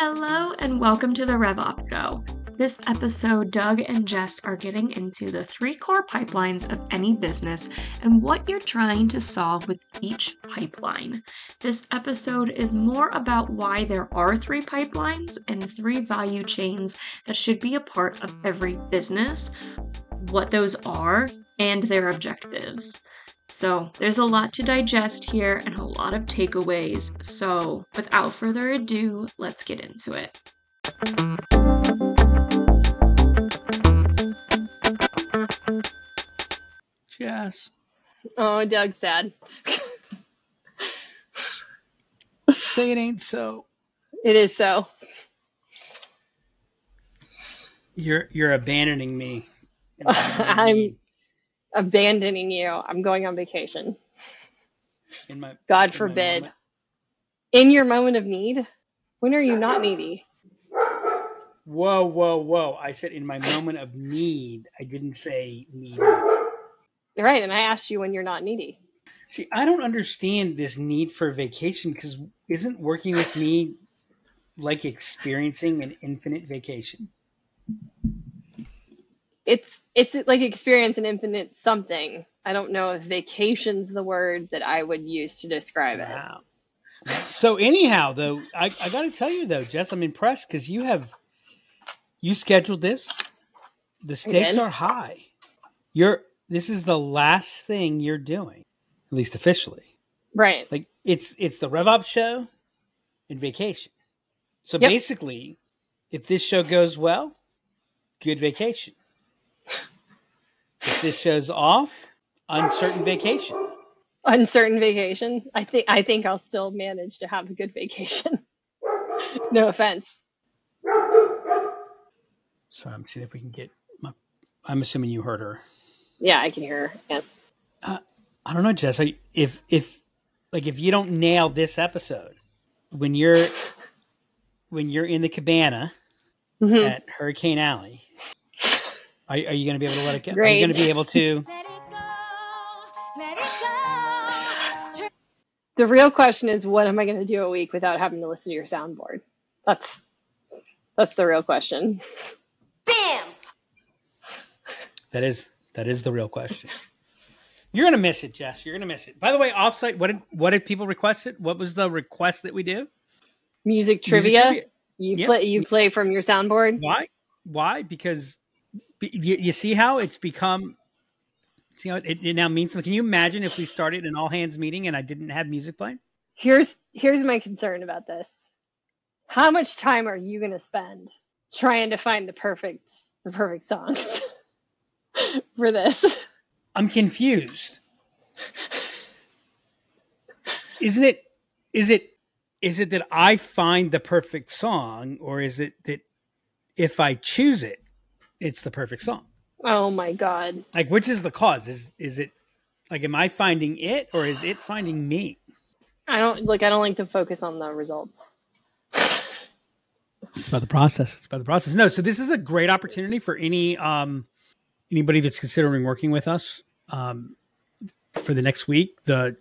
Hello and welcome to the RevOp Show. This episode, Doug and Jess are getting into the three core pipelines of any business and what you're trying to solve with each pipeline. This episode is more about why there are three pipelines and three value chains that should be a part of every business, what those are, and their objectives. So, there's a lot to digest here and a lot of takeaways. So, without further ado, let's get into it. Jess. Oh, Doug's sad. Say it ain't so. It is so. You're you're abandoning me. I'm abandoning you. I'm going on vacation. in my God in forbid. moment. In your moment of need? When are you not needy? Whoa, whoa, whoa! I said in my moment of need. I didn't say need. Right, and I asked you when you're not needy. See, I don't understand this need for vacation because isn't working with me like experiencing an infinite vacation? It's it's like experience an infinite something. I don't know if vacation's the word that I would use to describe it. So anyhow, though, I, I got to tell you though, Jess, I'm impressed because you have you scheduled this. The stakes are high. You're this is the last thing you're doing, at least officially. Right. Like it's it's the RevOp show and vacation. So Yep. basically, if this show goes well, good vacation. If this show's off, uncertain vacation. Uncertain vacation. I think I think I'll still manage to have a good vacation. no offense. So I'm seeing if we can get. My, I'm assuming you heard her. Yeah, I can hear. her. Yeah. I don't know, Jess. If if like if you don't nail this episode when you're when you're in the cabana Mhm. at Hurricane Alley, are, are you going to be able to let it go? Are you going to be able to? Let it go, let it go. The real question is, what am I going to do a week without having to listen to your soundboard? That's that's the real question. Bam! That is that is the real question. You're going to miss it, Jess. You're going to miss it. By the way, offsite. What did what did people request it? What was the request that we do? Music trivia. trivia. You Yep. play. You play from your soundboard. Why? Why? Because be- you, you see how it's become. See how it, it now means something. Can you imagine if we started an all hands meeting and I didn't have music playing? Here's here's my concern about this. How much time are you going to spend trying to find the perfect the perfect songs for this? I'm confused. Isn't it? Is it? Is it that I find the perfect song, or is it that if I choose it, it's the perfect song? Oh my god. Like, which is the cause? Is is it like, am I finding it, or is it finding me? I don't like. I don't like to focus on the results. It's about the process. It's about the process. No, so this is a great opportunity for any um anybody that's considering working with us um for the next week. The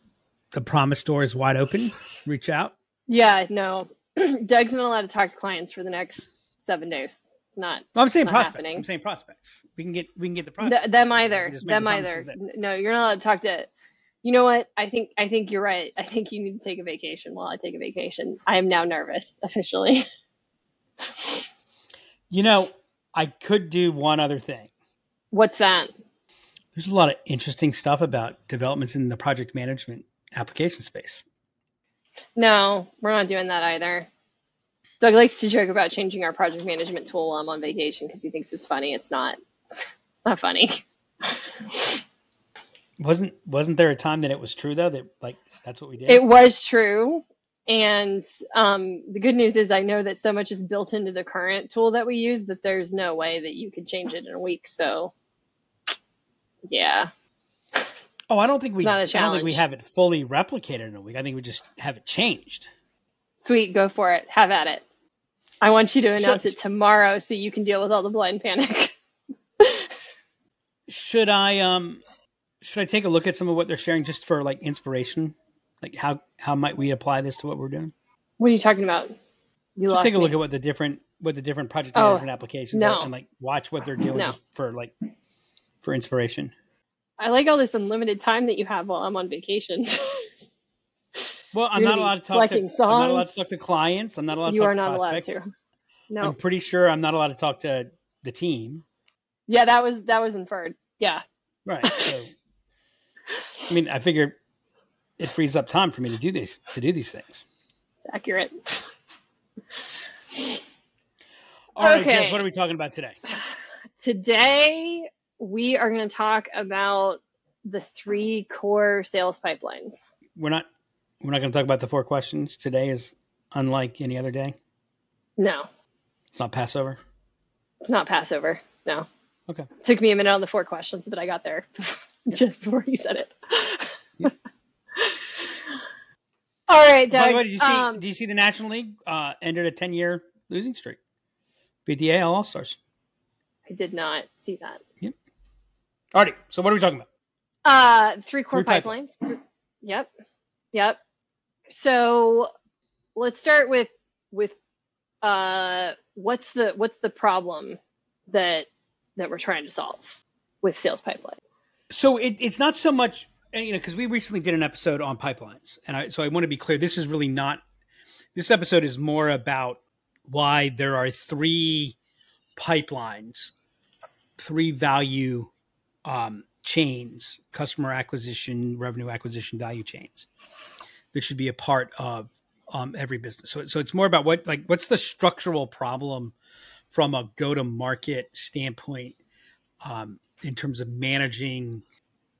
the promise door is wide open. Reach out. Yeah. No. Doug's not allowed to talk to clients for the next seven days. It's not. Well, I'm saying Not prospects. happening. I'm saying prospects. We can get we can get the prospects. Th- them either. Them either. that- No, you're not allowed to talk to. You know what? I think I think you're right. I think you need to take a vacation while I take a vacation. I am now nervous officially. You know, I could do one other thing. What's that? There's a lot of interesting stuff about developments in the project management application space. No, we're not doing that either. Doug likes to joke about changing our project management tool while I'm on vacation because he thinks it's funny. It's not. It's not funny. Wasn't wasn't there a time that it was true though that like that's what we did? It was true. And um, the good news is I know that so much is built into the current tool that we use that there's no way that you could change it in a week. So, yeah. oh, I don't think we It's not a I don't think we have it fully replicated in a week. I think we just have it changed. Sweet, go for it. Have at it. I want you to announce Sure. it tomorrow so you can deal with all the blind panic. Should I um should I take a look at some of what they're sharing just for like inspiration? Like how how might we apply this to what we're doing? what are you talking about? You Just take a me. look at what the different what the different project Oh, management applications no. are and like watch what they're doing No. just for like for inspiration. I like all this unlimited time that you have while I'm on vacation. Well, I'm not allowed to talk to selecting I'm not allowed to talk to clients. I'm not allowed to you talk are to not allowed prospects. to. No. I'm pretty sure I'm not allowed to talk to the team. Yeah, that was that was inferred. Yeah. Right. So I mean, I figure it frees up time for me to do these to do these things. It's accurate. All right, Okay. Jess, what are we talking about today? Today we are going to talk about the three core sales pipelines. We're not we're not going to talk about the four questions. Today is unlike any other day. No, It's not Passover. it's not Passover. No. Okay. Took me a minute on the four questions, but I got there just before you said it. All right, Doug. By the way, did you see? um, do you see the National League uh, ended a ten year losing streak? Beat the AL All Stars. I did not see that. Yep. Alrighty. So what are we talking about? Uh, three core Three pipelines. Yep. Yep. So let's start with with uh, what's the what's the problem that that we're trying to solve with sales pipeline? So it, it's not so much, you know, because we recently did an episode on pipelines, and I, so I want to be clear. This is really not. This episode is more about why there are three pipelines, three value um, chains, customer acquisition, revenue acquisition, value chains that should be a part of um, every business. So, so it's more about what like what's the structural problem from a go to market standpoint um, in terms of managing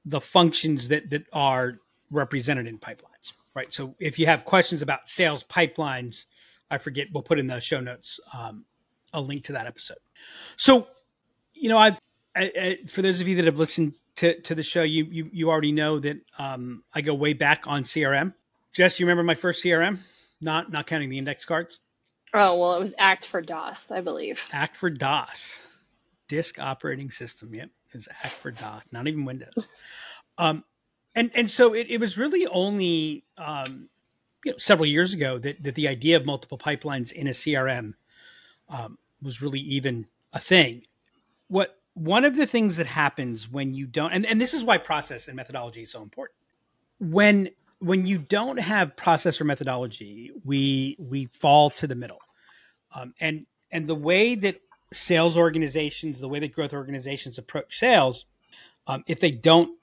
the functions that that are represented in pipelines, right? So if you have questions about sales pipelines, I forget we'll put in the show notes um, a link to that episode. So, you know, I've I, I, for those of you that have listened to, to the show, you, you you already know that um, I go way back on CRM. Jess, you remember my first CRM? Not not counting the index cards. Oh well, it was Act for DOS, I believe. Act for DOS, disk operating system. Yep, is Act for DOS, not even Windows. Um, and and so it, it was really only um, you know several years ago that that the idea of multiple pipelines in a CRM um, was really even a thing. What one of the things that happens when you don't, and, and this is why process and methodology is so important. When when you don't have process or methodology, we we fall to the middle, um, and and the way that sales organizations, the way that growth organizations approach sales, um, if they don't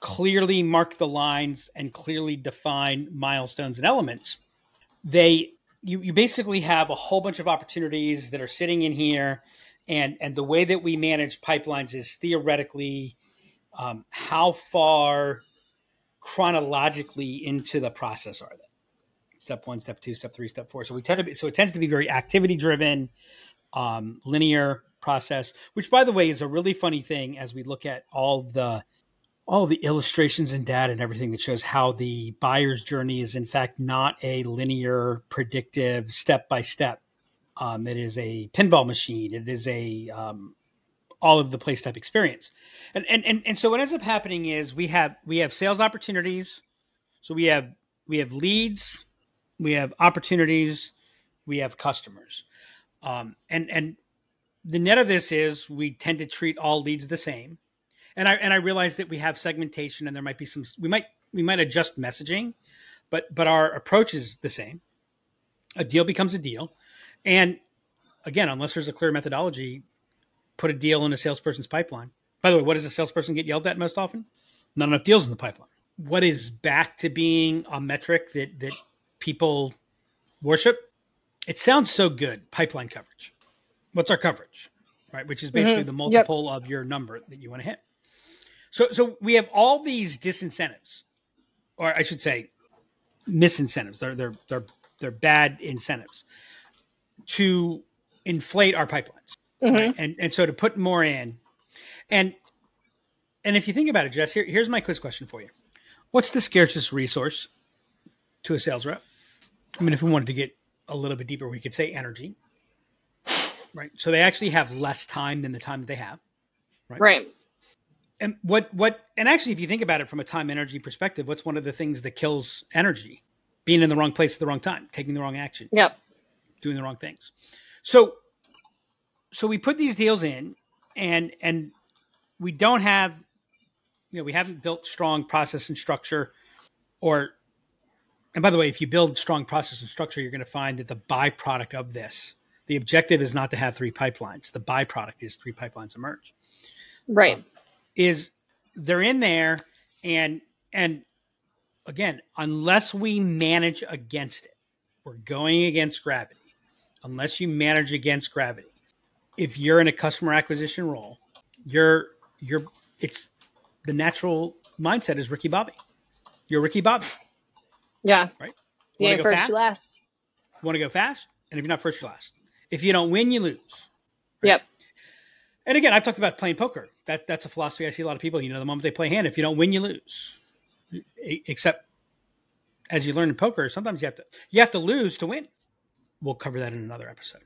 clearly mark the lines and clearly define milestones and elements, they you, you basically have a whole bunch of opportunities that are sitting in here, and and the way that we manage pipelines is theoretically um, how far chronologically into the process are they? Step one, step two, step three, step four. So we tend to be so it tends to be very activity driven, um, linear process. Which, by the way, is a really funny thing as we look at all the all the illustrations and data and everything that shows how the buyer's journey is in fact not a linear, predictive, step by step. Um, it is a pinball machine. It is a um, all of the place type experience. And, and and and so what ends up happening is we have we have sales opportunities. So we have we have leads, we have opportunities, we have customers. Um, and and the net of this is we tend to treat all leads the same. And I and I realize that we have segmentation and there might be some we might we might adjust messaging, but but our approach is the same. A deal becomes a deal. And again, unless there's a clear methodology, put a deal in a salesperson's pipeline. By the way, what does a salesperson get yelled at most often? Not enough deals in the pipeline. What is back to being a metric that that people worship? It sounds so good. Pipeline coverage. What's our coverage? Right, which is basically Mhm. the Yep. multiple of your number that you want to hit. So so we have all these disincentives, or I should say, misincentives. They're they're they're they're bad incentives to inflate our pipelines Mhm. and and so to put more in and and if you think about it jess here, here's my quiz question for you what's the scarcest resource to a sales rep i mean if we wanted to get a little bit deeper we could say energy right so they actually have less time than the time that they have right? Right. and what what and actually if you think about it from a time energy perspective what's one of the things that kills energy being in the wrong place at the wrong time taking the wrong action Yep. doing the wrong things. So so we put these deals in and and we don't have you know we haven't built strong process and structure or and by the way if you build strong process and structure you're going to find that the byproduct of this the objective is not to have three pipelines. The byproduct is three pipelines emerge Right. Um, is they're in there and and again unless we manage against it we're going against gravity. Unless you manage against gravity if you're in a customer acquisition role you're you're it's the natural mindset is ricky bobby you're ricky bobby yeah. Right. You go first, fast? you last. you want to go fast and if you're not first you're last if you don't win you lose Yep. And again, I've talked about playing poker. That that's a philosophy I see a lot of people. You know, the moment they play hand, if you don't win, you lose. Except, as you learn in poker, sometimes you have to you have to lose to win. We'll cover that in another episode.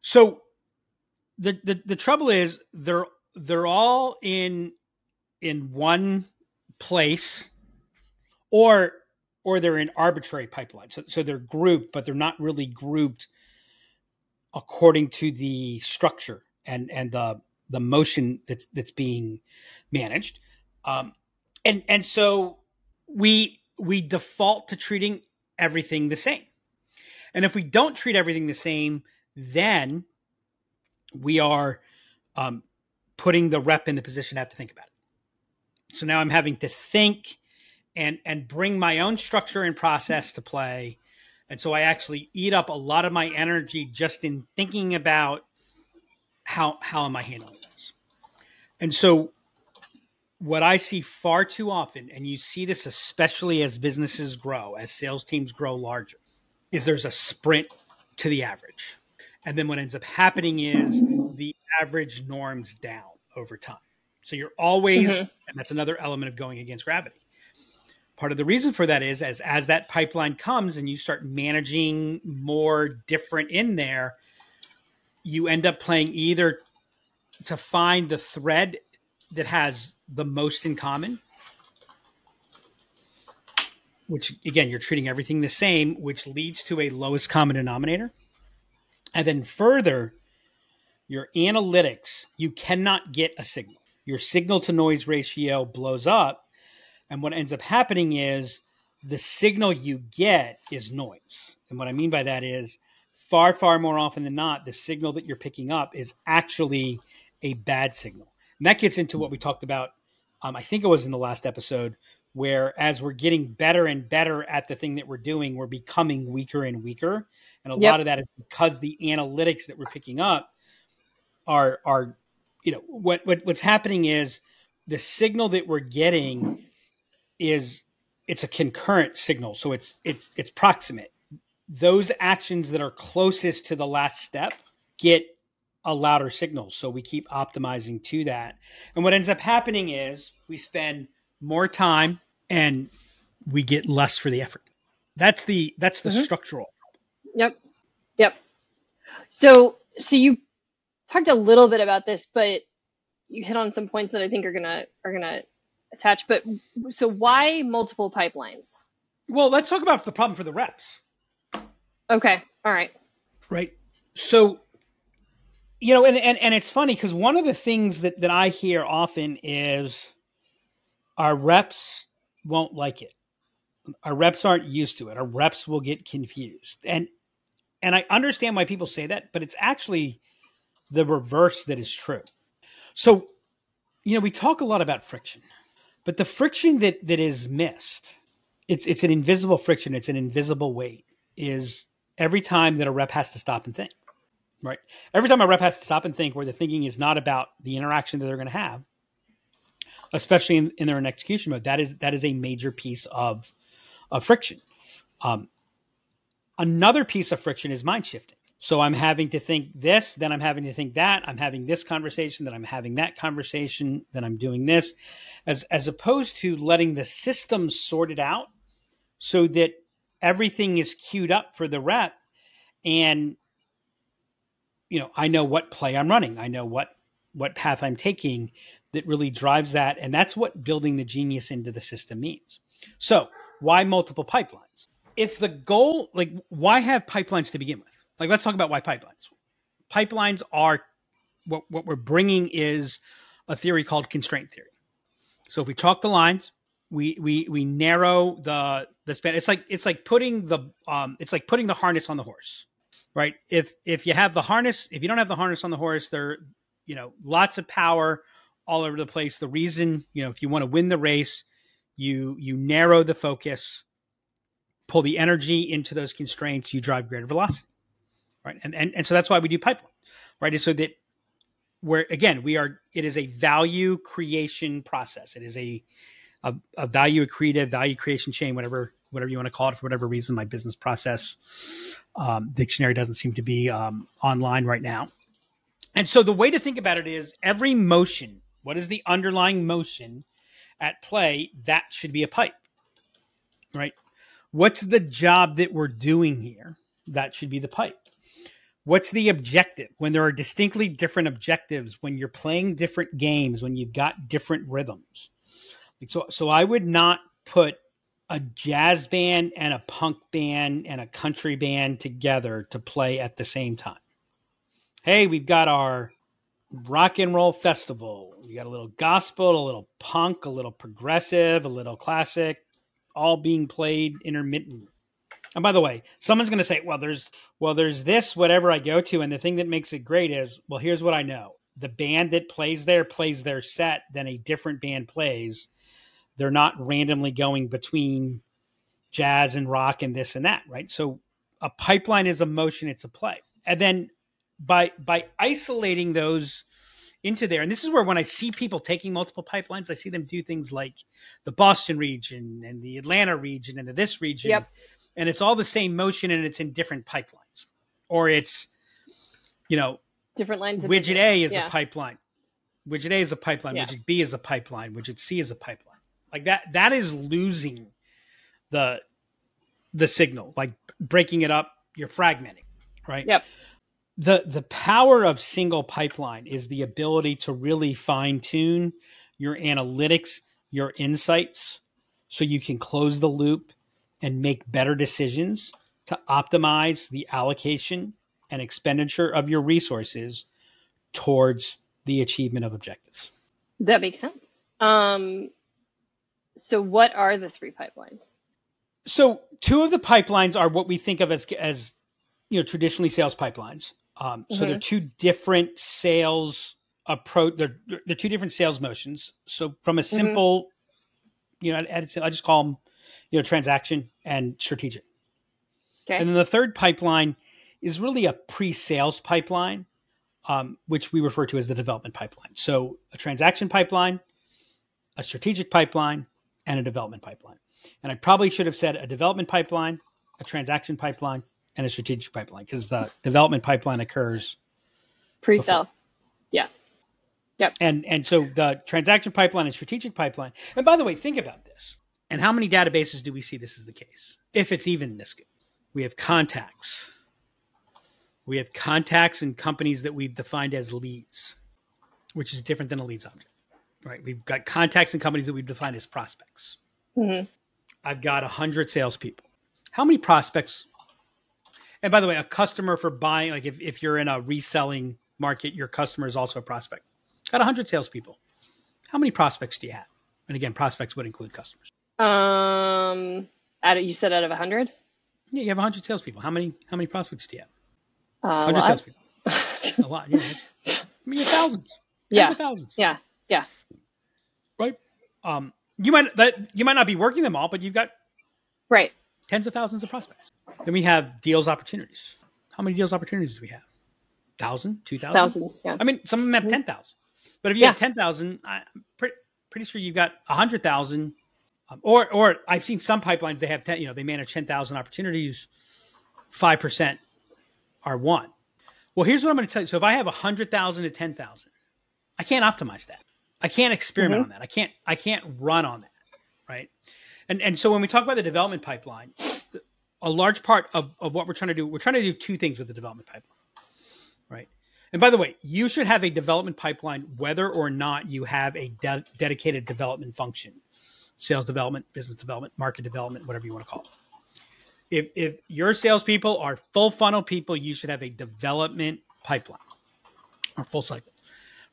So, the the, the trouble is they're they're all in in one place, or or they're in arbitrary pipelines. So, so they're grouped, but they're not really grouped according to the structure and and the the motion that's that's being managed um and and so we we default to treating everything the same and if we don't treat everything the same then we are um putting the rep in the position to have to think about it so now i'm having to think and and bring my own structure and process to play and so i actually eat up a lot of my energy just in thinking about how how am I handling this? And so what I see far too often, and you see this especially as businesses grow, as sales teams grow larger, is there's a sprint to the average. And then what ends up happening is the average norms down over time. So you're always, Mhm. and that's another element of going against gravity. Part of the reason for that is as as that pipeline comes and you start managing more different in there, you end up playing either to find the thread that has the most in common which again you're treating everything the same which leads to a lowest common denominator and then further your analytics you cannot get a signal your signal to noise ratio blows up and what ends up happening is the signal you get is noise and what i mean by that is far, far more often than not, the signal that you're picking up is actually a bad signal. And that gets into what we talked about. Um, I think it was in the last episode, where as we're getting better and better at the thing that we're doing, we're becoming weaker and weaker. And a Yep. lot of that is because the analytics that we're picking up are are you know what, what what's happening is the signal that we're getting is it's a concurrent signal so it's it's it's proximate those actions that are closest to the last step get a louder signal. So we keep optimizing to that. And what ends up happening is we spend more time and we get less for the effort. That's the that's the Mhm. structural. Yep. Yep. So so you talked a little bit about this, but you hit on some points that I think are gonna are gonna attach. But so why multiple pipelines? Well, let's talk about the problem for the reps. Okay. All right. right so you know and and, and it's funny because one of the things that that i hear often is our reps won't like it. Our reps aren't used to it. Our reps will get confused. And and i understand why people say that but it's actually the reverse that is true. So you know we talk a lot about friction but the friction that that is missed it's it's an invisible friction. It's an invisible weight is every time that a rep has to stop and think right? Every time a rep has to stop and think where the thinking is not about the interaction that they're going to have especially in, in their execution mode that is that is a major piece of of friction. Um, another piece of friction is mind shifting. So i'm having to think this then i'm having to think that i'm having this conversation then i'm having that conversation then i'm doing this as as opposed to letting the system sort it out so that everything is queued up for the rep and you know i know what play i'm running. I know what what path i'm taking that really drives that and that's what building the genius into the system means so why multiple pipelines if the goal like why have pipelines to begin with like let's talk about why pipelines. Pipelines are what what we're bringing is a theory called constraint theory. So if we chalk the lines, we we we narrow the the span. It's like it's like putting the um it's like putting the harness on the horse, right? If if you have the harness, if you don't have the harness on the horse, there you know lots of power all over the place. The reason you know if you want to win the race, you you narrow the focus, pull the energy into those constraints, you drive greater velocity, right? And and and so that's why we do pipeline, right? Is so that where again we are it is a value creation process it is a a, a value accretive value creation chain whatever whatever you want to call it for whatever reason my business process um, dictionary doesn't seem to be um, online right now and so the way to think about it is every motion what is the underlying motion at play? That should be a pipe right? What's the job that we're doing here? That should be the pipe. What's the objective? When there are distinctly different objectives when you're playing different games when you've got different rhythms. So so i would not put a jazz band and a punk band and a country band together to play at the same time. Hey we've got our rock and roll festival You got a little gospel a little punk a little progressive a little classic all being played intermittently and by the way, someone's going to say, "Well, there's well, there's this whatever I go to, and the thing that makes it great is, well, here's what I know: the band that plays there plays their set, then a different band plays. They're not randomly going between jazz and rock and this and that, right? So a pipeline is a motion; it's a play, and then by by isolating those into there. And this is where when I see people taking multiple pipelines, I see them do things like the Boston region and the Atlanta region and the this region. Yep and it's all the same motion and it's in different pipelines or it's you know different lines of widget a is Yeah. a pipeline widget a is a pipeline Yeah. widget b is a pipeline widget c is a pipeline like that that is losing the the signal like breaking it up you're fragmenting right Yep. The the power of single pipeline is the ability to really fine tune your analytics your insights so you can close the loop and make better decisions to optimize the allocation and expenditure of your resources towards the achievement of objectives. That makes sense. Um, so what are the three pipelines? So, two of the pipelines are what we think of as as you know traditionally sales pipelines. Um, so they're two different sales approach. They're they're two different sales motions. So from a simple, you know, I, I just call them you know transaction and strategic. Okay. And then the third pipeline is really a pre-sales pipeline, um, which we refer to as the development pipeline. So a transaction pipeline, a strategic pipeline, and a development pipeline. And I probably should have said a development pipeline, a transaction pipeline, and a strategic pipeline because the development pipeline occurs Pre-sale. Yeah. Yep. And and so the transaction pipeline and strategic pipeline. And by the way, think about this. And how many databases do we see this is the case? If it's even this good. We have contacts. We have contacts and companies that we've defined as leads, which is different than a leads object. Right? We've got contacts and companies that we've defined as prospects. Mhm. I've got 100 salespeople. How many prospects? And by the way, a customer for buying, like if, if you're in a reselling market, your customer is also a prospect. Got 100 salespeople. How many prospects do you have? And again, prospects would include customers. Um, out of, you said out of 100? Yeah, you have 100 salespeople. How many how many prospects do you have? Uh, 100 well, salespeople. A lot. Yeah. I mean, thousands. Tens Yeah. of thousands. yeah. Yeah. Right. Um, you might that you might not be working them all, but you've got Right. Tens of thousands of prospects. Then we have deals opportunities. How many deals opportunities do we have? Thousand, two thousand. Thousands. Yeah. I mean, some of them have Mhm. ten thousand. But if you Yeah. have ten thousand, I'm pretty pretty sure you've got a hundred thousand. Um, or or I've seen some pipelines they have ten. You know, they manage ten thousand opportunities. Five percent are won. Well, here's what I'm going to tell you. So if I have a hundred thousand to ten thousand, I can't optimize that. I can't experiment on that. I can't. I can't run on that. Right. And and so when we talk about the development pipeline, a large part of, of what we're trying to do, we're trying to do two things with the development pipeline. Right. And by the way, you should have a development pipeline whether or not you have a de- dedicated development function sales development, business development, market development, whatever you want to call it. if if your salespeople are full funnel people, you should have a development pipeline or full cycle,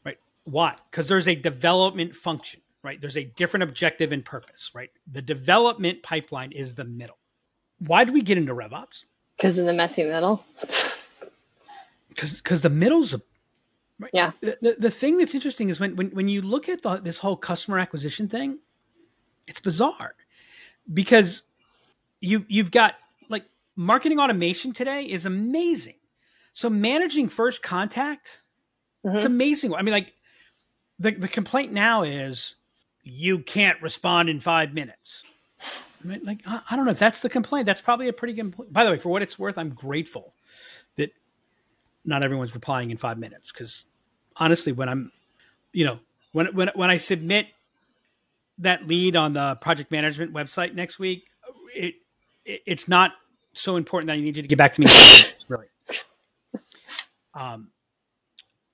right? Why? Because there's a development function, right? There's a different objective and purpose, right? The development pipeline is the middle. Why do we get into RevOps? Because in the messy middle. Because because the middle's a right? yeah. the, the, the thing that's interesting is when when, when you look at the, this whole customer acquisition thing, it's bizarre because you you've got like marketing automation today is amazing. So managing first contact, it's Mhm. amazing. I mean, like the the complaint now is you can't respond in five minutes. I mean, like I, I don't know if that's the complaint. That's probably a pretty good. By the way, for what it's worth, I'm grateful that not everyone's replying in five minutes because honestly, when I'm, you know, when when when I submit that lead on the project management website next week, it, it it's not so important that I need you to get back to me. really. Um,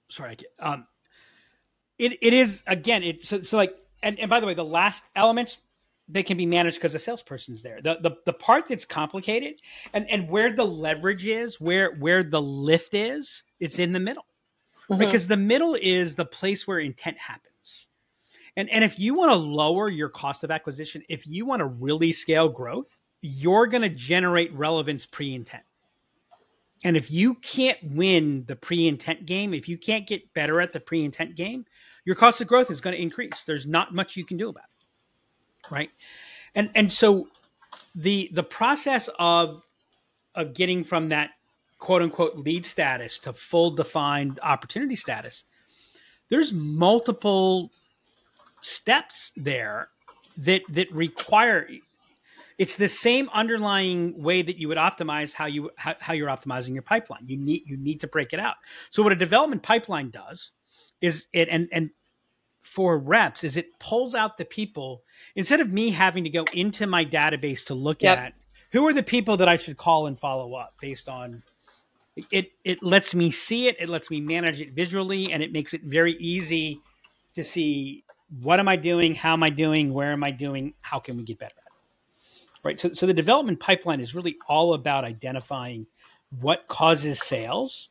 sorry, um, it it is again. It so, so like and and by the way, the last elements they can be managed because the salesperson's there. The, the the part that's complicated and and where the leverage is, where where the lift is, is in the middle Mhm. because the middle is the place where intent happens. And and if you want to lower your cost of acquisition, if you want to really scale growth, you're going to generate relevance pre-intent. And if you can't win the pre-intent game, if you can't get better at the pre-intent game, your cost of growth is going to increase. There's not much you can do about it. Right? And and so the the process of of getting from that quote unquote lead status to full defined opportunity status, there's multiple steps there that that require it's the same underlying way that you would optimize how you how, how you're optimizing your pipeline. You need you need to break it out. So what a development pipeline does is it and and for reps is it pulls out the people instead of me having to go into my database to look Yep. at who are the people that I should call and follow up based on it it lets me see it, it lets me manage it visually and it makes it very easy to see what am I doing, how am I doing, where am I doing, how can we get better. Right? So so the development pipeline is really all about identifying what causes sales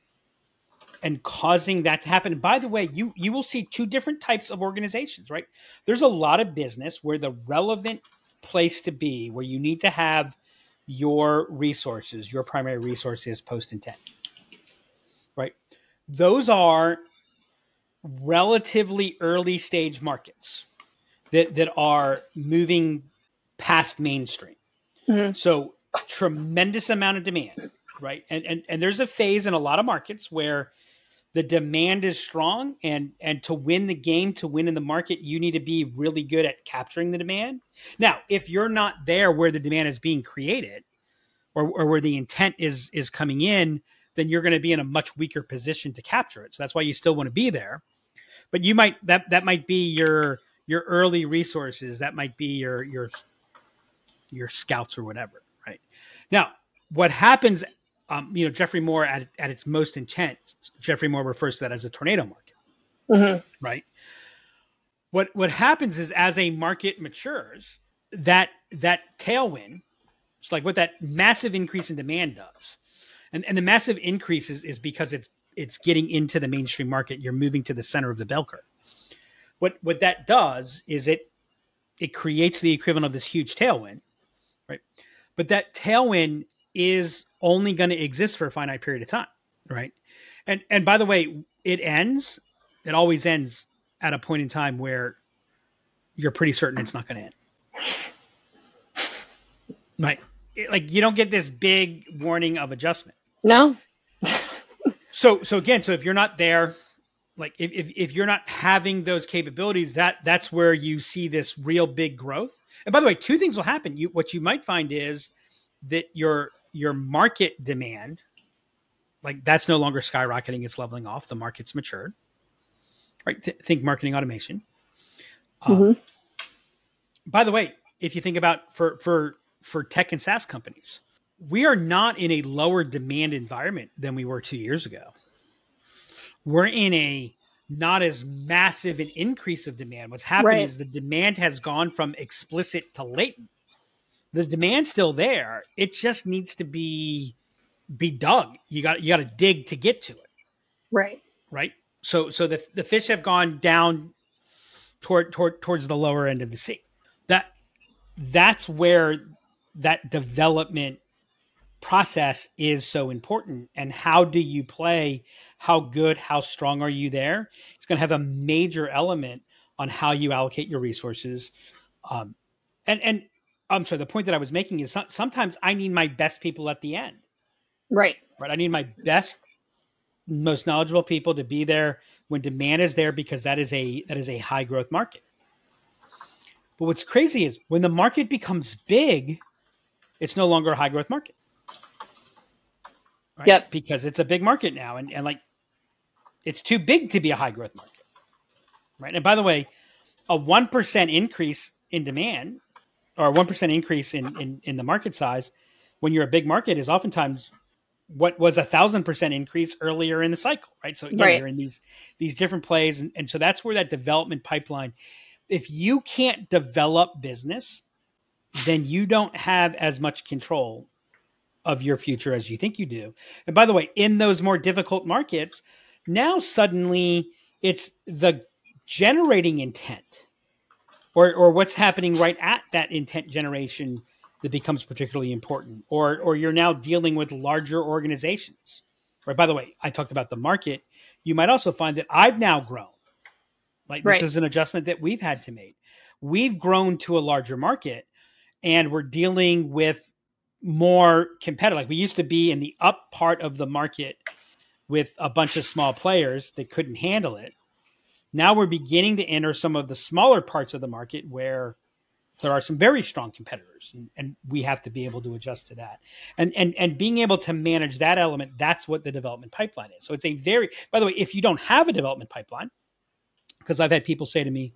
and causing that to happen. And by the way, you you will see two different types of organizations, right? There's a lot of business where the relevant place to be, where you need to have your resources, your primary resources post intent. Right? Those are relatively early stage markets that that are moving past mainstream. Mhm. So tremendous amount of demand, right? And, and and there's a phase in a lot of markets where the demand is strong and and to win the game to win in the market you need to be really good at capturing the demand now if you're not there where the demand is being created or, or where the intent is is coming in then you're going to be in a much weaker position to capture it so that's why you still want to be there but you might that that might be your your early resources that might be your your your scouts or whatever right? Now what happens um, you know Geoffrey Moore at, at its most intent Geoffrey Moore refers to that as a tornado market Mhm. right? What what happens is as a market matures that that tailwind it's like what that massive increase in demand does and and the massive increase is, is because it's it's getting into the mainstream market you're moving to the center of the bell curve. What what that does is it it creates the equivalent of this huge tailwind right? But that tailwind is only going to exist for a finite period of time right? And and by the way it ends it always ends at a point in time where you're pretty certain it's not going to end. Right? It- like you don't get this big warning of adjustment. No. so so again so if you're not there like if, if, if you're not having those capabilities that that's where you see this real big growth. And by the way two things will happen. You what you might find is that your your market demand like that's no longer skyrocketing it's leveling off the market's matured right? Th- think marketing automation. Um, Mhm. by the way if you think about for for for tech and saas companies we are not in a lower demand environment than we were two years ago we're in a not as massive an increase of demand what's happened Right. is the demand has gone from explicit to latent The demand's still there. It just needs to be be dug. You got you got to dig to get to it, Right. right? So so the the fish have gone down toward toward towards the lower end of the sea. That that's where that development process is so important and how do you play? How good how strong are you there? It's going to have a major element on how you allocate your resources. Um, and and i'm sorry the point that i was making is sometimes i need my best people at the end. Right. right? I need my best most knowledgeable people to be there when demand is there because that is a that is a high growth market. But what's crazy is when the market becomes big it's no longer a high growth market right? Yep. because it's a big market now and, and like it's too big to be a high growth market right and by the way a 1% increase in demand or a 1% increase in, in, in the market size when you're a big market is oftentimes what was a thousand percent increase earlier in the cycle right so again, Right. you're in these these different plays and, and so that's where that development pipeline if you can't develop business then you don't have as much control of your future as you think you do. And by the way, in those more difficult markets, now suddenly it's the generating intent or or what's happening right at that intent generation that becomes particularly important. Or or you're now dealing with larger organizations. Right. By the way, I talked about the market. You might also find that I've now grown. Like this is an adjustment that we've had to make. We've grown to a larger market and we're dealing with more competitive. Like we used to be in the up part of the market with a bunch of small players that couldn't handle it. Now we're beginning to enter some of the smaller parts of the market where there are some very strong competitors and, and we have to be able to adjust to that. And and and being able to manage that element, that's what the development pipeline is. So it's a very by the way, if you don't have a development pipeline, because I've had people say to me,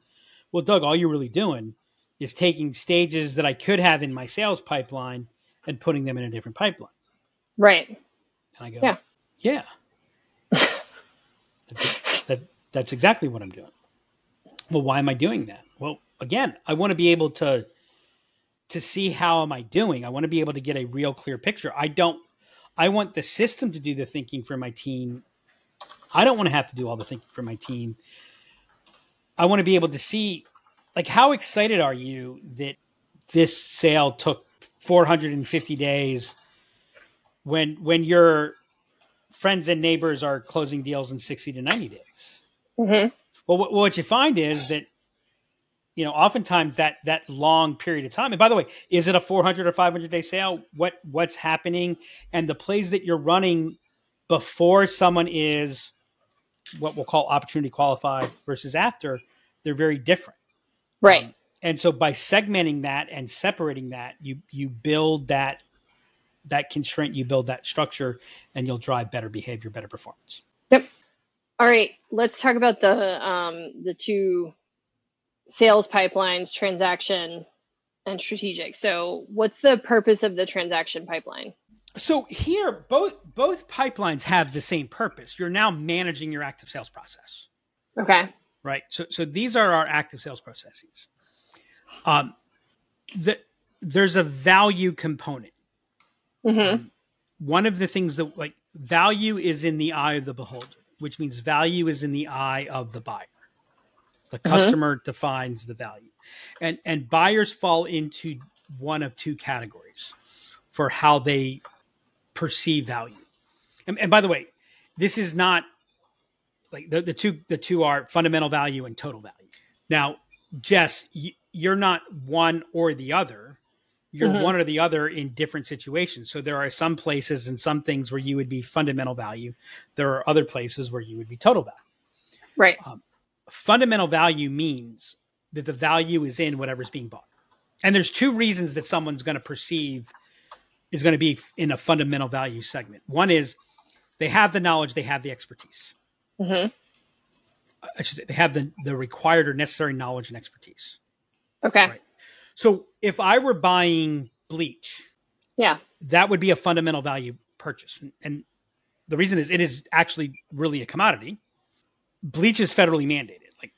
Well, Doug, all you're really doing is taking stages that I could have in my sales pipeline and putting them in a different pipeline. Right. And I go, Yeah. yeah. that's, that, that's exactly what I'm doing. Well, why am I doing that? Well, again, I want to be able to to see how am I doing. I want to be able to get a real clear picture. I don't I want the system to do the thinking for my team. I don't want to have to do all the thinking for my team. I want to be able to see like how excited are you that this sale took 450 days when when your friends and neighbors are closing deals in 60 to 90 days. Hmm well what, what you find is that you know oftentimes that that long period of time and by the way is it a 400 or 500 day sale? What what's happening? And the plays that you're running before someone is what we'll call opportunity qualified versus after they're very different. Right. Um, and so by segmenting that and separating that you you build that that constraint you build that structure and you'll drive better behavior better performance Yep. All right. Let's talk about the um, the two sales pipelines, transaction and strategic. So, what's the purpose of the transaction pipeline? so here both both pipelines have the same purpose you're now managing your active sales process Okay. right so so these are our active sales processes um the, there's a value component hmm one of the things that like value is in the eye of the beholder, which means value is in the eye of the buyer. The customer defines the value. And and buyers fall into one of two categories for how they perceive value. And, and by the way, this is not like the, the two the two are fundamental value and total value. Now, Jess, you're not one or the other you're Mhm. one or the other in different situations. So there are some places and some things where you would be fundamental value. There are other places where you would be total value. Right. Fundamental value means that the value is in whatever's being bought. And there's two reasons that someone's going to perceive is going to be in a fundamental value segment. One is they have the knowledge, they have the expertise. hmm should say they have the, the required or necessary knowledge and expertise. Okay. Right. So if I were buying bleach, Yeah. that would be a fundamental value purchase. And, the reason is it is actually really a commodity. Bleach is federally mandated. Like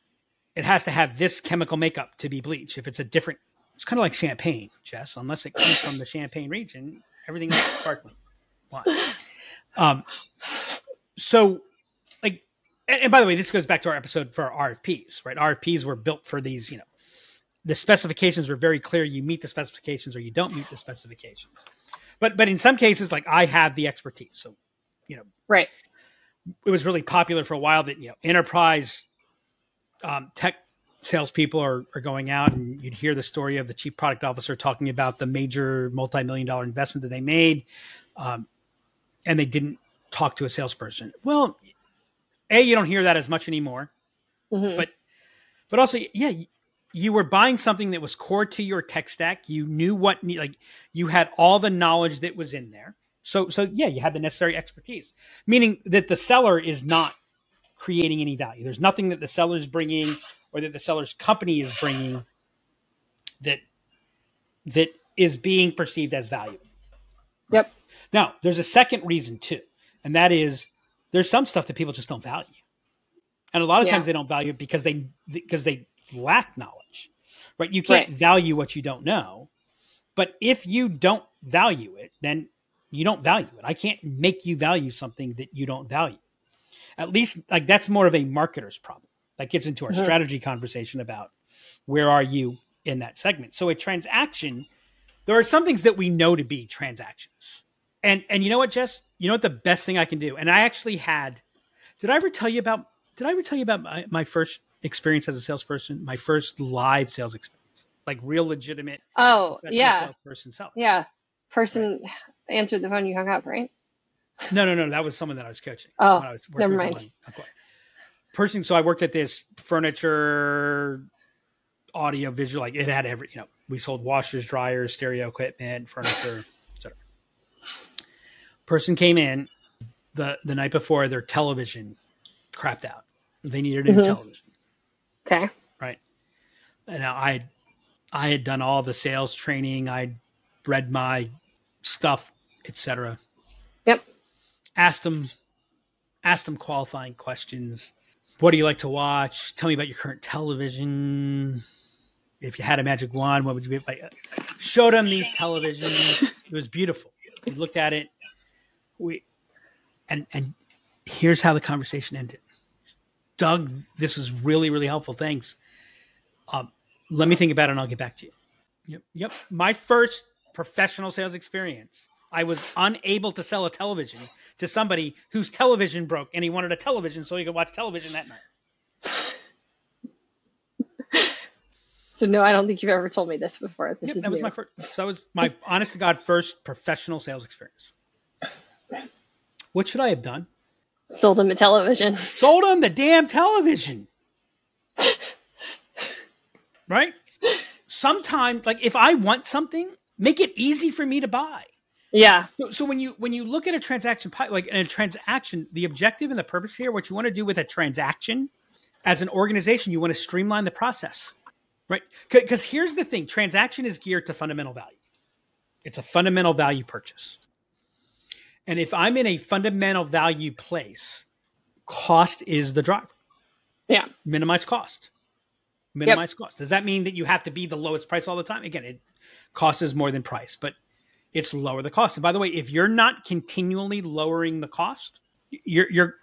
it has to have this chemical makeup to be bleach. If it's a different it's kind of like champagne, Jess. Unless it comes from the Champagne region, everything is sparkling wine. Um, so, and, and by the way, this goes back to our episode for our RFPs, right? RFPs were built for these, you know, the specifications were very clear. You meet the specifications or you don't meet the specifications. But but in some cases, like I have the expertise, so you know, Right. it was really popular for a while that you know enterprise um, tech salespeople are, are going out and you'd hear the story of the chief product officer talking about the major multi-million dollar investment that they made um, and they didn't talk to a salesperson well a you don't hear that as much anymore. Mhm. But- but also yeah you were buying something that was core to your tech stack. You knew what like you had all the knowledge that was in there. So so yeah you had the necessary expertise meaning that the seller is not creating any value. There's nothing that the seller's bringing or that the seller's company is bringing that that is being perceived as valuable. Yep. now there's a second reason too and that is there's some stuff that people just don't value. And a lot of Yeah. times they don't value it because they because they lack knowledge right? You can't Right. value what you don't know. But if you don't value it then you don't value it. I can't make you value something that you don't value. At least like that's more of a marketer's problem. That gets into our Mhm. strategy conversation about where are you in that segment. So a transaction there are some things that we know to be transactions and and you know what jess you know what the best thing i can do and i actually had did i ever tell you about did i ever tell you about my, my first experience as a salesperson my first live sales experience like real legitimate Oh, yeah. salesperson selling Yeah. Person answered the phone, you hung up, right? No, no, no. That was someone that I was coaching. Oh, I was never mind. okay. Person. So I worked at this furniture, audio, visual. Like it had every. You know, we sold washers, dryers, stereo equipment, furniture. Person came in the the night before. Their television crapped out. They needed a new Mhm. television. Okay. Right. And I, I had done all the sales training. I read my stuff, etc Yep. asked them asked them qualifying questions what do you like to watch tell me about your current television if you had a magic wand what would you be like showed him these televisions it was beautiful we looked at it we and and here's how the conversation ended. Doug this was really really helpful. Thanks. Um, let me think about it and i'll get back to you. Yep. Yep. My first professional sales experience I was unable to sell a television to somebody whose television broke and he wanted a television so he could watch television that night. So no, I don't think you've ever told me this before. This Yep, is that was my first that was my honest to God first professional sales experience. What should I have done? Sold him a television. Sold him the damn television. Right? Sometimes like if I want something, make it easy for me to buy. Yeah. So, so when you when you look at a transaction like in a transaction, the objective and the purpose here, what you want to do with a transaction as an organization, you want to streamline the process, right? Because here's the thing: transaction is geared to fundamental value. It's a fundamental value purchase, and if I'm in a fundamental value place, cost is the driver. Yeah. Minimize cost. Minimize cost. Does that mean that you have to be the lowest price all the time? Again, it cost is more than price, but it's lower the cost. And by the way, if you're not continually lowering the cost, you're you're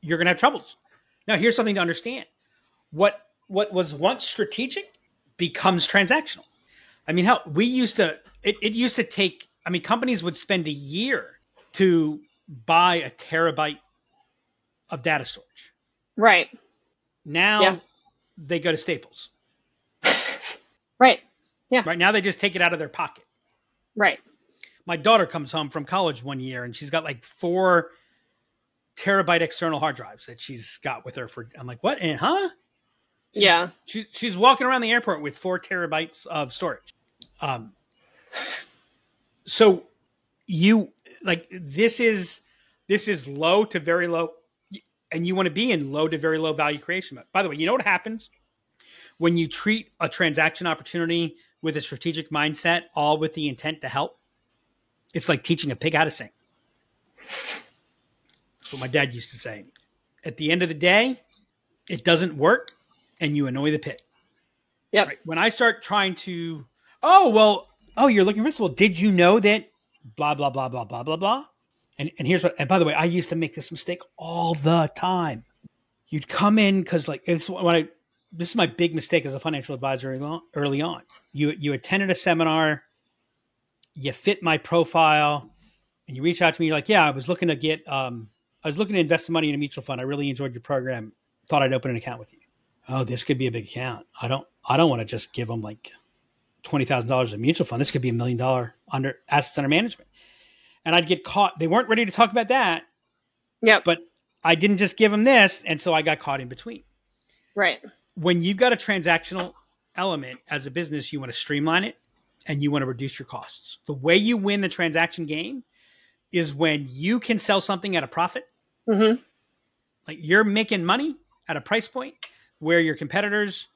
you're gonna have troubles. Now, here's something to understand: what what was once strategic becomes transactional. I mean, how we used to it, it used to take. I mean, companies would spend a year to buy a terabyte of data storage. Right. Now Yeah. they go to Staples. Right. Yeah. Right now they just take it out of their pocket. Right. my daughter comes home from college one year and she's got like four terabyte external hard drives that she's got with her for i'm like what and huh Yeah. she, she's walking around the airport with four terabytes of storage um so you like this is this is low to very low and you want to be in low to very low value creation mode by the way you know what happens when you treat a transaction opportunity with a strategic mindset all with the intent to help it's like teaching a pig how to sing. That's what my dad used to say. At the end of the day, it doesn't work and you annoy the pig. Yep. Right? When I start trying to oh well, oh you're looking for this. Well, did you know that blah blah blah blah blah blah blah? And and here's what. And by the way, I used to make this mistake all the time. You'd come in because like it's when I this is my big mistake as a financial advisor early on-. You you attended a seminar, you fit my profile, and you reach out to me. You're like, yeah, I was looking to get um I was looking to invest some money in a mutual fund. I really enjoyed your program. Thought I'd open an account with you. Oh, this could be a big account. I don't I don't want to just give them like twenty thousand dollars in a mutual fund. This could be a million dollar under assets under management. And I'd get caught. They weren't ready to talk about that, Yep. but I didn't just give them this, and so I got caught in between. right. When you've got a transactional element as a business, you want to streamline it and you want to reduce your costs. The way you win the transaction game is when you can sell something at a profit hmm like you're making money at a price point where your competitors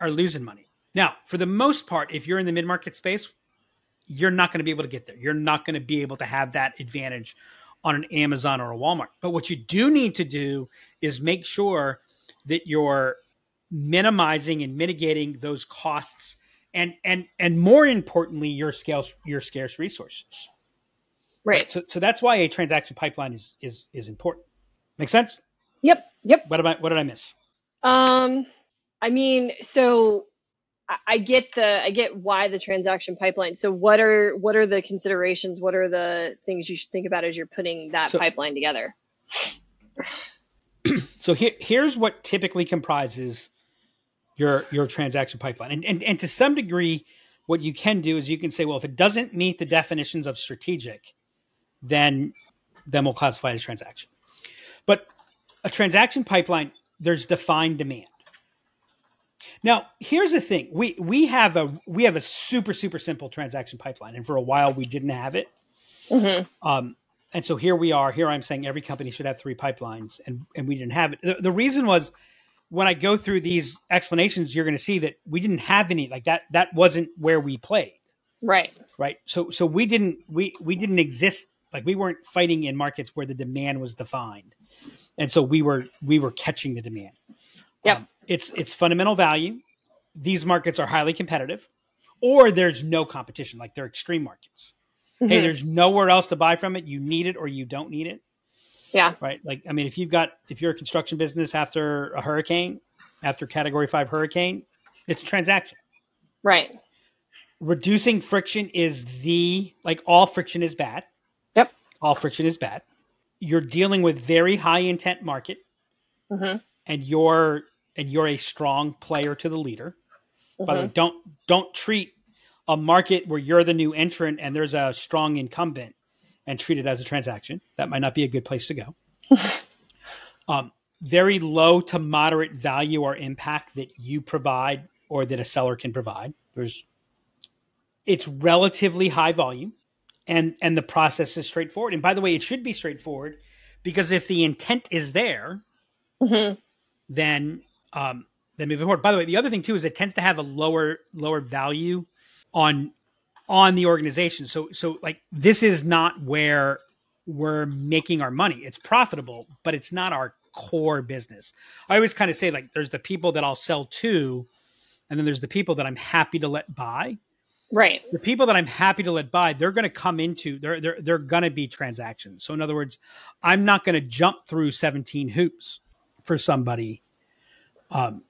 are losing money. Now, for the most part, if you're in the mid market space, you're not going to be able to get there. You're not going to be able to have that advantage on an Amazon or a Walmart. But what you do need to do is make sure that you're minimizing and mitigating those costs and and and more importantly your scale your scarce resources. Right. So so that's why a transaction pipeline is is is important. Make sense? Yep. Yep. What am I what did I miss? Um, I mean, so I, get the I get why the transaction pipeline. So what are what are the considerations? What are the things you should think about as you're putting that So- pipeline together? So here, here's what typically comprises your your transaction pipeline, and, and and to some degree, what you can do is you can say, well, if it doesn't meet the definitions of strategic, then then we'll classify it as transaction. But a transaction pipeline, there's defined demand. Now, here's the thing: we we have a we have a super super simple transaction pipeline, and for a while we didn't have it. hmm Um, and so here we are. Here I'm saying every company should have three pipelines, and and we didn't have it. The, the reason was when I go through these explanations, you're going to see that we didn't have any like that. That wasn't where we played, Right. right? So so we didn't we we didn't exist like we weren't fighting in markets where the demand was defined, and so we were we were catching the demand. Yep. Um, it's it's fundamental value. These markets are highly competitive, or there's no competition. Like they're extreme markets hey, Mhm. there's nowhere else to buy from it. You need it or you don't need it, yeah. right? Like, I mean, if you've got, if you're a construction business after a hurricane, after category five hurricane, it's a transaction. Right. Reducing friction is the, like, all friction is bad. Yep. All friction is bad. You're dealing with very high intent market hmm and you're, and you're a strong player to the leader. By the way, don't, don't treat a market where you're the new entrant and there's a strong incumbent and treat it as a transaction. That might not be a good place to go. um, very low to moderate value or impact that you provide or that a seller can provide. There's it's relatively high volume and and the process is straightforward. And by the way, it should be straightforward because if the intent is there, hmm then um, then moving forward. By the way, the other thing too is it tends to have a lower lower value on on the organization. So so like this is not where we're making our money. It's profitable, but it's not our core business. I always kind of say like there's the people that I'll sell to, and then there's the people that I'm happy to let buy. Right. The people that I'm happy to let buy, they're going to come into they're they're they're going to be transactions. So in other words, I'm not going to jump through 17 hoops for somebody um,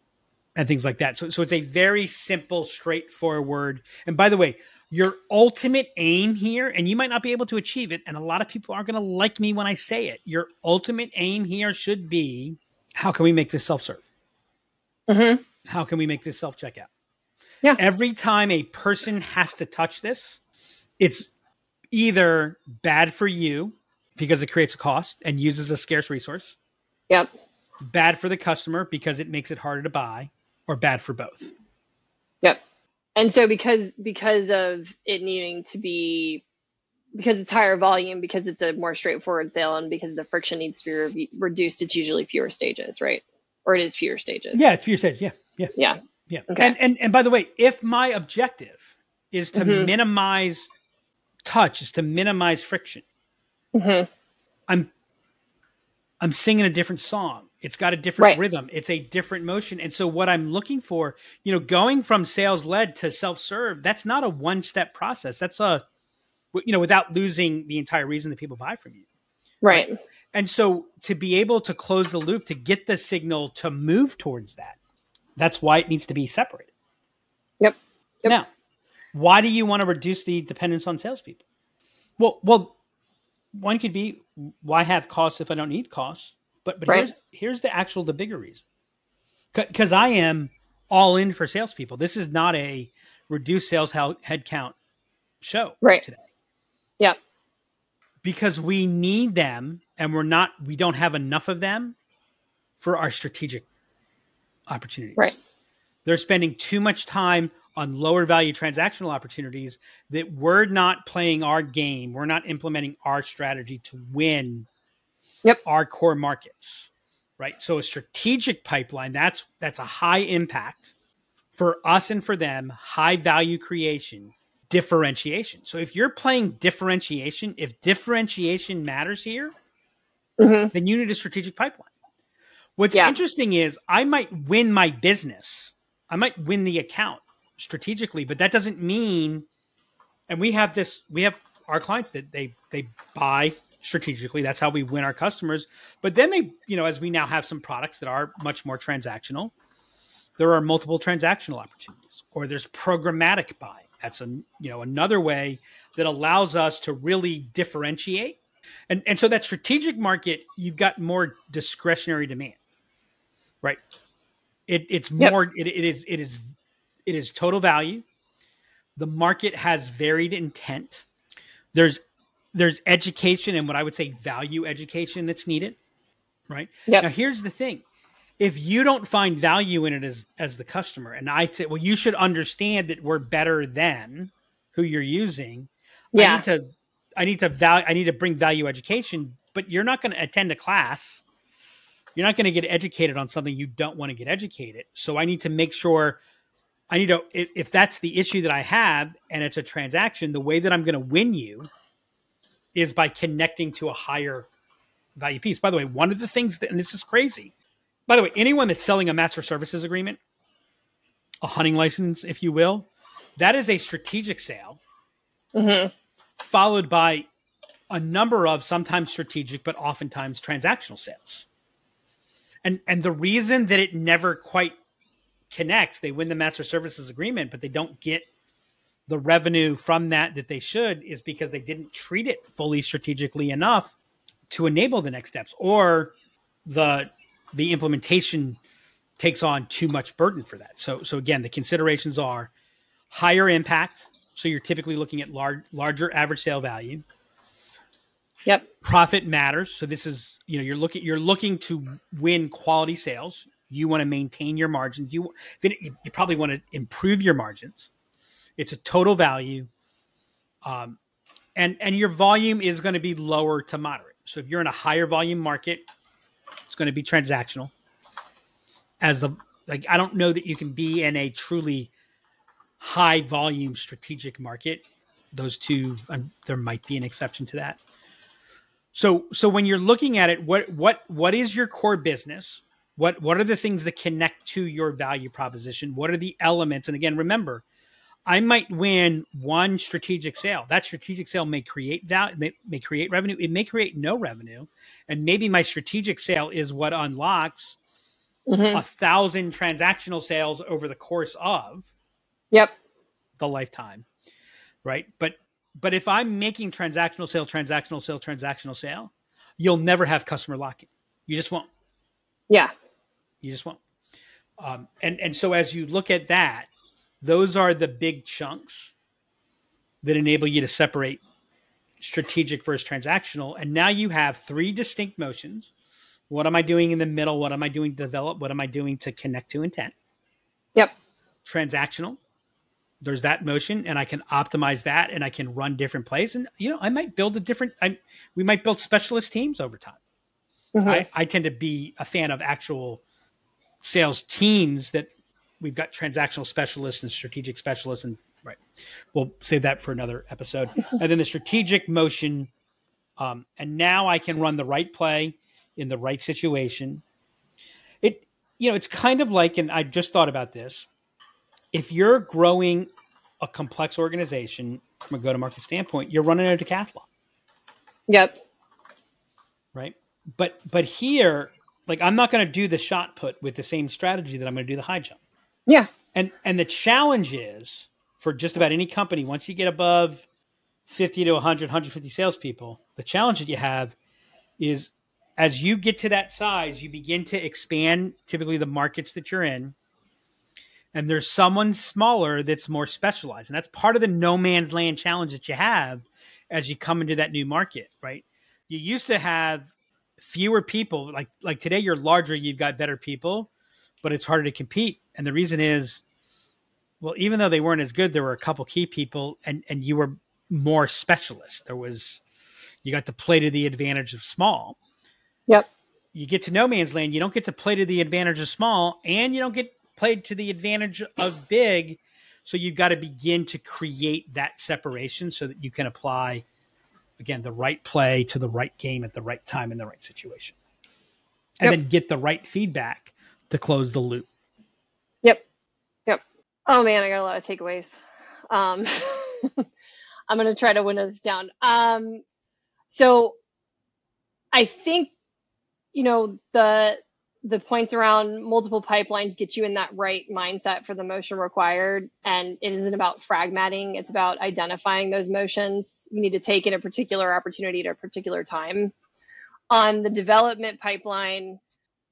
and things like that. So, so it's a very simple, straightforward. And by the way, your ultimate aim here, and you might not be able to achieve it, and a lot of people aren't going to like me when I say it. Your ultimate aim here should be how can we make this self serve? hmm How can we make this self checkout? Yeah. Every time a person has to touch this, it's either bad for you because it creates a cost and uses a scarce resource, Yep. Bad for the customer because it makes it harder to buy, or bad for both. Yep. And so because because of it needing to be because it's higher volume, because it's a more straightforward sale, and because the friction needs to be re- reduced, it's usually fewer stages, right? Or it is fewer stages. Yeah, it's fewer stages. Yeah, yeah, Yeah. yeah. Okay. And and and by the way, if my objective is to Mhm. minimize touch, is to minimize friction, mm-hmm. I'm I'm singing a different song. It's got a different Right. rhythm. It's a different motion. And so what I'm looking for, you know, going from sales led to self serve, that's not a one step process. That's a, you know, without losing the entire reason that people buy from you. Right. And so to be able to close the loop, to get the signal to move towards that, that's why it needs to be separated. Yep. Yep. Now, why do you want to reduce the dependence on salespeople? Well, well, one could be why have costs if I don't need costs? But but Right. here's here's the actual the bigger reason. Because I am all in for salespeople. This is not a reduced sales headcount show Right. today Yeah. because we need them and we're not we don't have enough of them for our strategic opportunities Right. they're spending too much time on lower value transactional opportunities that we're not playing our game we're not implementing our strategy to win Yep. our core markets right so a strategic pipeline that's that's a high impact for us and for them high value creation differentiation so if you're playing differentiation if differentiation matters here hmm then you need a strategic pipeline. What's Yeah. interesting is I might win my business. I might win the account strategically, but that doesn't mean and we have this we have our clients that they they buy strategically. That's how we win our customers. But then they, you know, as we now have some products that are much more transactional, there are multiple transactional opportunities or there's programmatic buying. That's a you know another way that allows us to really differentiate and and so that strategic market, you've got more discretionary demand, right? It, it's Yep. more. It, it is. It is. It is total value. The market has varied intent. There's there's education and what I would say value education that's needed, right? Yep. Now here's the thing: if you don't find value in it as as the customer, and I say, well, you should understand that we're better than who you're using. I Yeah. need to I need to value I need to bring value education, but you're not going to attend a class. You're not going to get educated on something you don't want to get educated. So I need to make sure I need to if, if that's the issue that I have and it's a transaction, the way that I'm going to win you is by connecting to a higher value piece. By the way, one of the things that and this is crazy. By the way, anyone that's selling a master services agreement, a hunting license, if you will, that is a strategic sale hmm followed by a number of sometimes strategic but oftentimes transactional sales. And and the reason that it never quite connects, they win the master services agreement but they don't get the revenue from that that they should is because they didn't treat it fully strategically enough to enable the next steps or the the implementation takes on too much burden for that. So so again, the considerations are higher impact. So you're typically looking at large, larger average sale value. Yep. Profit matters. So this is you know you're looking you're looking to win quality sales. You want to maintain your margins. You you you probably want to improve your margins. It's a total value, um, and and your volume is going to be lower to moderate. So if you're in a higher volume market, it's going to be transactional. As the like, I don't know that you can be in a truly high volume strategic market. Those two, um, there might be an exception to that. So, so when you're looking at it, what what what is your core business? What what are the things that connect to your value proposition? What are the elements? And again, remember, I might win one strategic sale. That strategic sale may create value, may, may create revenue. It may create no revenue, and maybe my strategic sale is what unlocks hmm a thousand transactional sales over the course of Yep. the lifetime, right? But but if I'm making transactional sale, transactional sale, transactional sale, you'll never have customer lock-in. You just won't. Yeah. You just won't. Um, and and so as you look at that, those are the big chunks that enable you to separate strategic versus transactional. And now you have three distinct motions. What am I doing in the middle? What am I doing to develop? What am I doing to connect to intent? Yep. Transactional. There's that motion, and I can optimize that, and I can run different plays. And you know, I might build a different. I we might build specialist teams over time. Mhm. I, I tend to be a fan of actual sales teams that we've got transactional specialists and strategic specialists and right we'll save that for another episode. And then the strategic motion um, and now i can run the right play in the right situation. It you know it's kind of like and i just thought about this if you're growing a complex organization from a go-to-market standpoint you're running a decathlon. Yep. right? But but here like i'm not going to do the shot put with the same strategy that i'm going to do the high jump Yeah. and and the challenge is for just about any company once you get above 50 to 100 150 salespeople the challenge that you have is as you get to that size you begin to expand typically the markets that you're in. And there's someone smaller that's more specialized. And that's part of the no man's land challenge that you have as you come into that new market right? You used to have fewer people. Like like today you're larger you've got better people but it's harder to compete. And the reason is well even though they weren't as good there were a couple key people and and you were more specialist. There was you got to play to the advantage of small. Yep. you get to no man's land you don't get to play to the advantage of small and you don't get played to the advantage of big. So you've got to begin to create that separation so that you can apply again the right play to the right game at the right time in the right situation. And Yep. then get the right feedback to close the loop Yep. Yep. Oh man, I got a lot of takeaways. Um, I'm gonna try to winnow this down. Um, so I think you know the the points around multiple pipelines get you in that right mindset for the motion required, and it isn't about fragmenting. It's about identifying those motions you need to take in a particular opportunity at a particular time. On the development pipeline,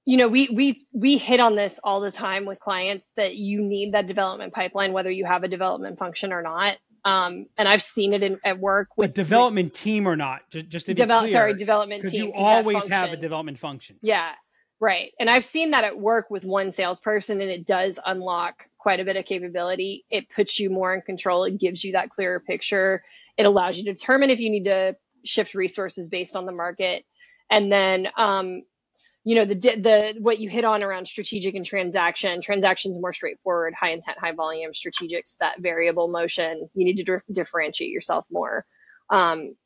you know we we we hit on this all the time with clients that you need that development pipeline whether you have a development function or not. Um, and i've seen it in, at work with with development team or not? Just, just to be develop clear sorry development team you always have a development function. Yeah right. And i've seen that at work with one salesperson and it does unlock quite a bit of capability. It puts you more in control. It gives you that clearer picture. It allows you to determine if you need to shift resources based on the market. And then um, you know the the what you hit on around strategic and transaction transactions more straightforward high intent high volume strategics that variable motion you need to dif- differentiate yourself more. Um,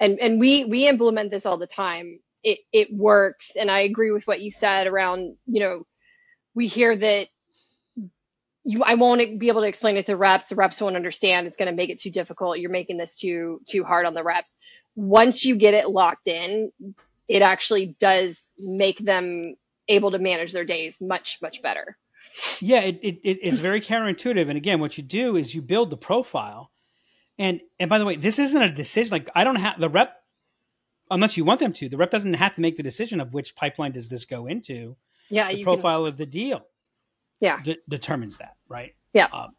and and we we implement this all the time. It it works and i agree with what you said around you know we hear that you i won't be able to explain it to reps. The reps won't understand. It's going to make it too difficult. You're making this too too hard on the reps. Once you get it locked in it actually does make them able to manage their days much much better Yeah, it, it, it it's very counterintuitive. And again, what you do is you build the profile. And and by the way, this isn't a decision. Like I don't have the rep, unless you want them to. The rep doesn't have to make the decision of which pipeline does this go into. yeah The profile of the deal, Yeah. de- determines that, right? Yeah. Um,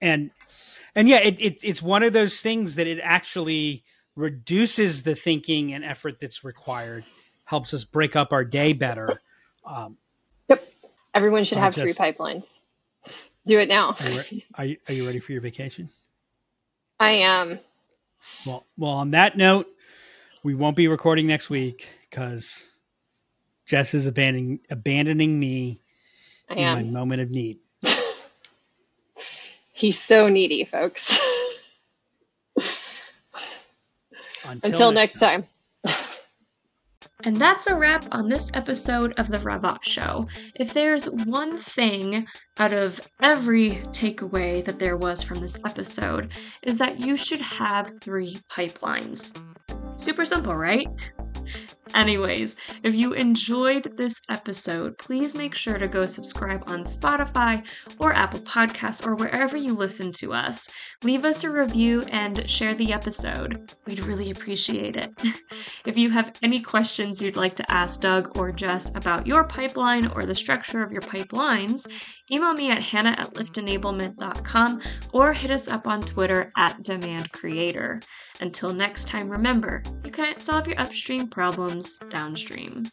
and and yeah, it, it it's one of those things that it actually reduces the thinking and effort that's required, helps us break up our day better. Um, can everyone should I have three pipelines do it now are, you re- are you are you ready for your vacation? i am Well, well. On that note, we won't be recording next week because Jess is abandoning abandoning me i in my am moment of need. he's so needy folks Until, until next time And that's a wrap on this episode of the RevOps Show. If there's one thing out of every takeaway that there was from this episode, is that you should have three pipelines. Super simple, right? Anyways, if you enjoyed this episode, please make sure to go subscribe on Spotify or Apple Podcasts or wherever you listen to us. Leave us a review and share the episode. We'd really appreciate it. If you have any questions you'd like to ask Doug or Jess about your pipeline or the structure of your pipelines, email me at hannah at liftenablement.com or hit us up on Twitter at demandcreator. Until next time, remember, you can't solve your upstream problems downstream.